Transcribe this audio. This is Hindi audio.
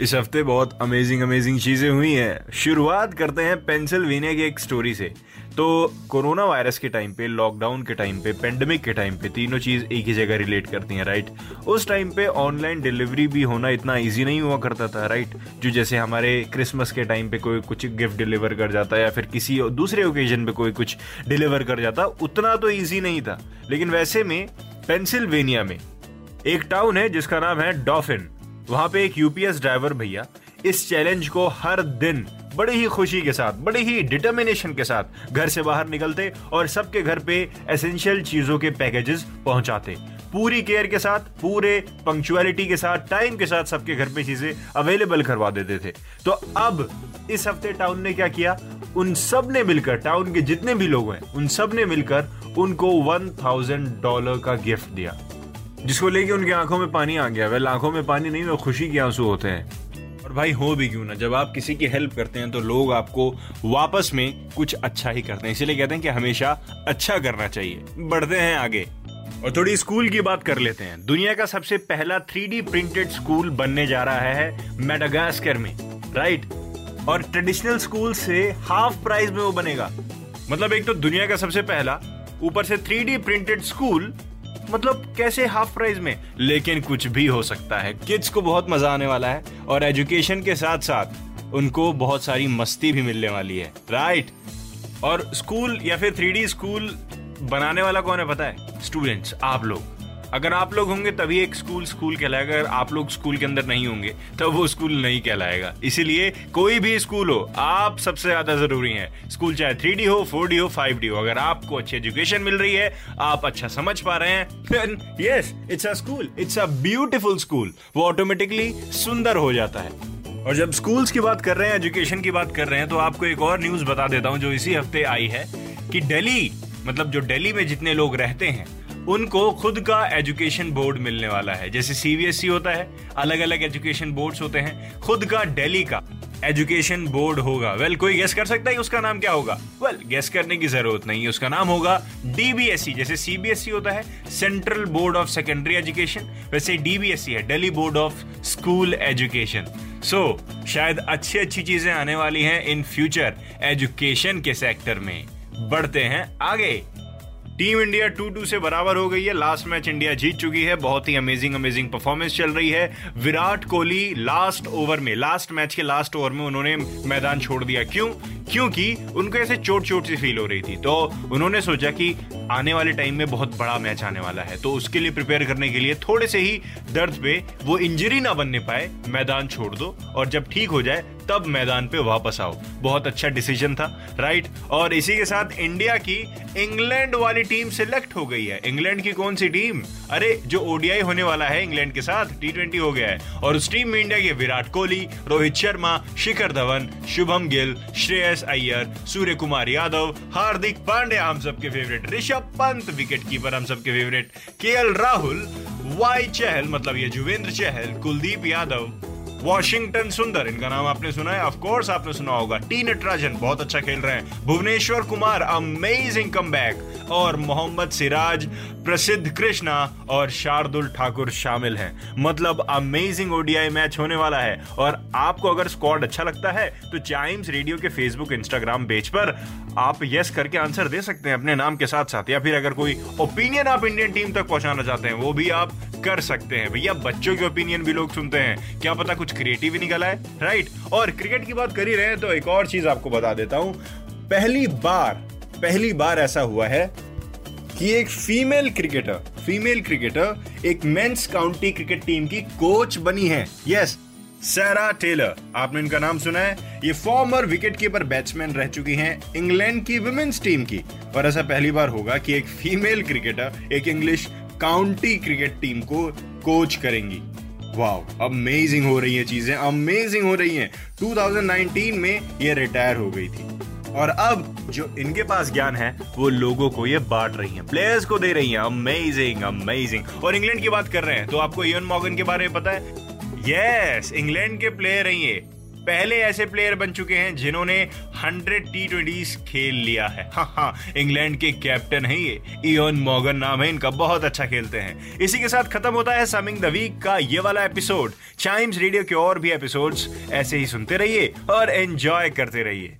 इस हफ़्ते बहुत अमेजिंग अमेजिंग चीज़ें हुई हैं। शुरुआत करते हैं पेंसिल्वेनिया की एक स्टोरी से। तो कोरोना वायरस के टाइम पे लॉकडाउन के टाइम पे पेंडेमिक के टाइम पे तीनों चीज़ एक ही जगह रिलेट करती हैं राइट उस टाइम पे ऑनलाइन डिलीवरी भी होना इतना इजी नहीं हुआ करता था राइट जो जैसे हमारे क्रिसमस के टाइम पे कोई कुछ गिफ्ट डिलीवर कर जाता या फिर किसी दूसरे ओकेजन पे कोई कुछ डिलीवर कर जाता, उतना तो ईजी नहीं था। लेकिन वैसे में पेंसिल्वेनिया में एक टाउन है जिसका नाम है डॉफिन वहाँ पे एक यूपीएस ड्राइवर भैया, इस चैलेंज को हर दिन बड़ी ही खुशी के साथ, बड़ी ही डिटर्मिनेशन के साथ घर से बाहर निकलते और सबके घर पे एसेंशियल चीज़ों के पैकेजेस पहुंचाते। पूरी केयर के साथ, पूरे पंक्चुअलिटी के साथ टाइम के साथ सबके घर पे चीज़ें अवेलेबल करवा देते थे। तो अब इस हफ़्ते टाउन ने क्या किया? उन सबने मिलकर टाउन के जितने भी लोग हैं, उन सबने मिलकर उनको वन थाउज़ेंड डॉलर का गिफ्ट दिया। जिसको लेके उनकी आँखों में पानी आ गया। वह आँखों में पानी नहीं वो खुशी के आँसू होते हैं। और भाई हो भी क्यों ना? जब आप किसी की हेल्प करते हैं तो लोग आपको वापस में कुछ अच्छा ही करते हैं। इसीलिए कहते हैं कि हमेशा अच्छा करना चाहिए। बढ़ते हैं आगे। और थोड़ी स्कूल की बात कर लेते हैं। दुनिया का सबसे पहला थ्री प्रिंटेड स्कूल बनने जा रहा है मेडागास्कर में, राइट? और ट्रेडिशनल स्कूल से हाफ़ प्राइस में वो बनेगा। मतलब एक तो दुनिया का सबसे पहला, ऊपर से थ्री प्रिंटेड स्कूल मतलब कैसे हाफ़ प्राइस में? लेकिन कुछ भी हो सकता है। किड्स को बहुत मज़ा आने वाला है और एजुकेशन के साथ साथ उनको बहुत सारी मस्ती भी मिलने वाली है। राइट और स्कूल या फिर थ्री स्कूल बनाने वाला कौन है पता है? स्टूडेंट्स आप लोग। अगर आप लोग होंगे तभी एक स्कूल स्कूल कहलाएगा, अगर आप लोग स्कूल के अंदर नहीं होंगे तो वो स्कूल नहीं कहलाएगा। इसीलिए कोई भी स्कूल हो, आप सबसे ज़्यादा ज़रूरी है। स्कूल चाहे थ्री हो, फोर हो, फाइव हो, अगर आपको अच्छी एजुकेशन मिल रही है, आप अच्छा समझ पा रहे हैं yes it's a school it's a beautiful school वो ऑटोमेटिकली सुंदर हो जाता है। और जब स्कूल्स की बात कर रहे हैं एजुकेशन की बात कर रहे हैं तो आपको एक और न्यूज़ बता देता हूँ, जो इसी हफ़्ते आई है, कि दिल्ली मतलब जो दिल्ली में जितने लोग रहते हैं उनको खुद का एजुकेशन बोर्ड मिलने वाला है। जैसे सीबीएसई e होता है अलग अलग एजुकेशन बोर्ड्स होते हैं। खुद का दिल्ली का एजुकेशन बोर्ड होगा। वेल well, कोई गेस कर सकता है उसका नाम क्या होगा? वेल well, गेस करने की ज़रूरत नहीं है। उसका नाम होगा डीबीएसई e, जैसे सीबीएसई e होता है central board of secondary education वैसे डीबीएसई है Delhi board of school education so शायद अच्छी अच्छी चीज़ें आने वाली हैं इन फ्यूचर एजुकेशन के सेक्टर में। बढ़ते हैं आगे। टीम इंडिया टू टू से बराबर हो गई है। लास्ट मैच इंडिया जीत चुकी है। बहुत ही अमेजिंग अमेजिंग परफॉर्मेंस चल रही है। विराट कोहली लास्ट ओवर में लास्ट मैच के लास्ट ओवर में उन्होंने मैदान छोड़ दिया। क्यों? क्योंकि उनको ऐसे चोट चोट सी फील हो रही थी। तो उन्होंने सोचा कि आने वाले टाइम में बहुत बड़ा मैच आने वाला है। तो उसके लिए प्रिपेयर करने के लिए थोड़े से ही दर्द पे वो इंजरी ना बनने पाए, मैदान छोड़ दो। और जब ठीक हो जाए तब मैदान पे वापस आओ। बहुत अच्छा डिसीज़न था राइट और इसी के साथ इंडिया की इंग्लैंड वाली टीम सिलेक्ट हो गई है। इंग्लैंड की कौन सी टीम अरे, जो ओडीआई होने वाला है इंग्लैंड के साथ टी हो गया है। और उस टीम में इंडिया के विराट कोहली, रोहित शर्मा, शिखर धवन, शुभम गिल, श्रेयस अय्यर सूर्य कुमार यादव, हार्दिक पांडे हम सबके favourite Rishabh Pant wicket keeper हम सबके favourite K Rahul, Y Chahal मतलब ये जुवेंद्र चहल, कुलदीप यादव वॉशिंगटन सुंदर, इनका नाम आपने सुना है ऑफकोर्स आपने सुना होगा। टी नटराजन बहुत अच्छा खेल रहे हैं। भुवनेश्वर कुमार अमेजिंग कम और मोहम्मद सिराज, प्रसिद्ध कृष्णा और शार्दुल ठाकुर शामिल हैं। मतलब अमेजिंग ओडीआई मैच होने वाला है। और आपको अगर स्क्वाड अच्छा लगता है तो चाइम्स रेडियो के फेसबुक इंस्टाग्राम पेज पर आप यस करके आंसर दे सकते हैं अपने नाम के साथ साथ या फिर अगर कोई ओपिनियन आप इंडियन टीम तक पहुंचाना चाहते हैं, वो भी आप कर सकते हैं। भैया, बच्चों के ओपिनियन भी लोग सुनते हैं। क्या पता कुछ क्रिएटिव ही निकला है? राइट और क्रिकेट की बात कर ही रहे हैं तो एक और चीज़ आपको बता देता हूँ। पहली बार पहली बार ऐसा हुआ है कि एक फीमेल क्रिकेटर फीमेल क्रिकेटर एक मेंस काउंटी क्रिकेट टीम की कोच बनी है। यस सैरा टेलर आपने इनका नाम सुना है। ये फॉर्मर विकेट कीपर बैट्समैन रह चुकी हैं इंग्लैंड की वुमेन्स टीम की। और ऐसा पहली बार होगा कि एक फीमेल क्रिकेटर एक इंग्लिश काउंटी क्रिकेट टीम को कोच करेंगी। वाह अमेजिंग हो रही है चीज़ें अमेजिंग हो रही हैं। 2019 में ये रिटायर हो गई थी। और अब जो इनके पास ज्ञान है वो लोगों को ये बांट रही हैं प्लेयर्स को दे रही हैं। अमेजिंग अमेजिंग और इंग्लैंड की बात कर रहे हैं तो आपको इयन मॉर्गन के बारे में पता है? यस yes, इंग्लैंड के प्लेयर हैं ये। पहले ऐसे प्लेयर बन चुके हैं जिन्होंने 100 टी ट्वेंटी खेल लिया है। हाँ हाँ इंग्लैंड के कैप्टन है ये। इयोन मॉर्गन नाम है इनका, बहुत अच्छा खेलते हैं। इसी के साथ खत्म होता है समिंग द वीक का ये वाला एपिसोड चाइम्स रेडियो के और भी एपिसोड्स ऐसे ही सुनते रहिए और एंजॉय करते रहिए।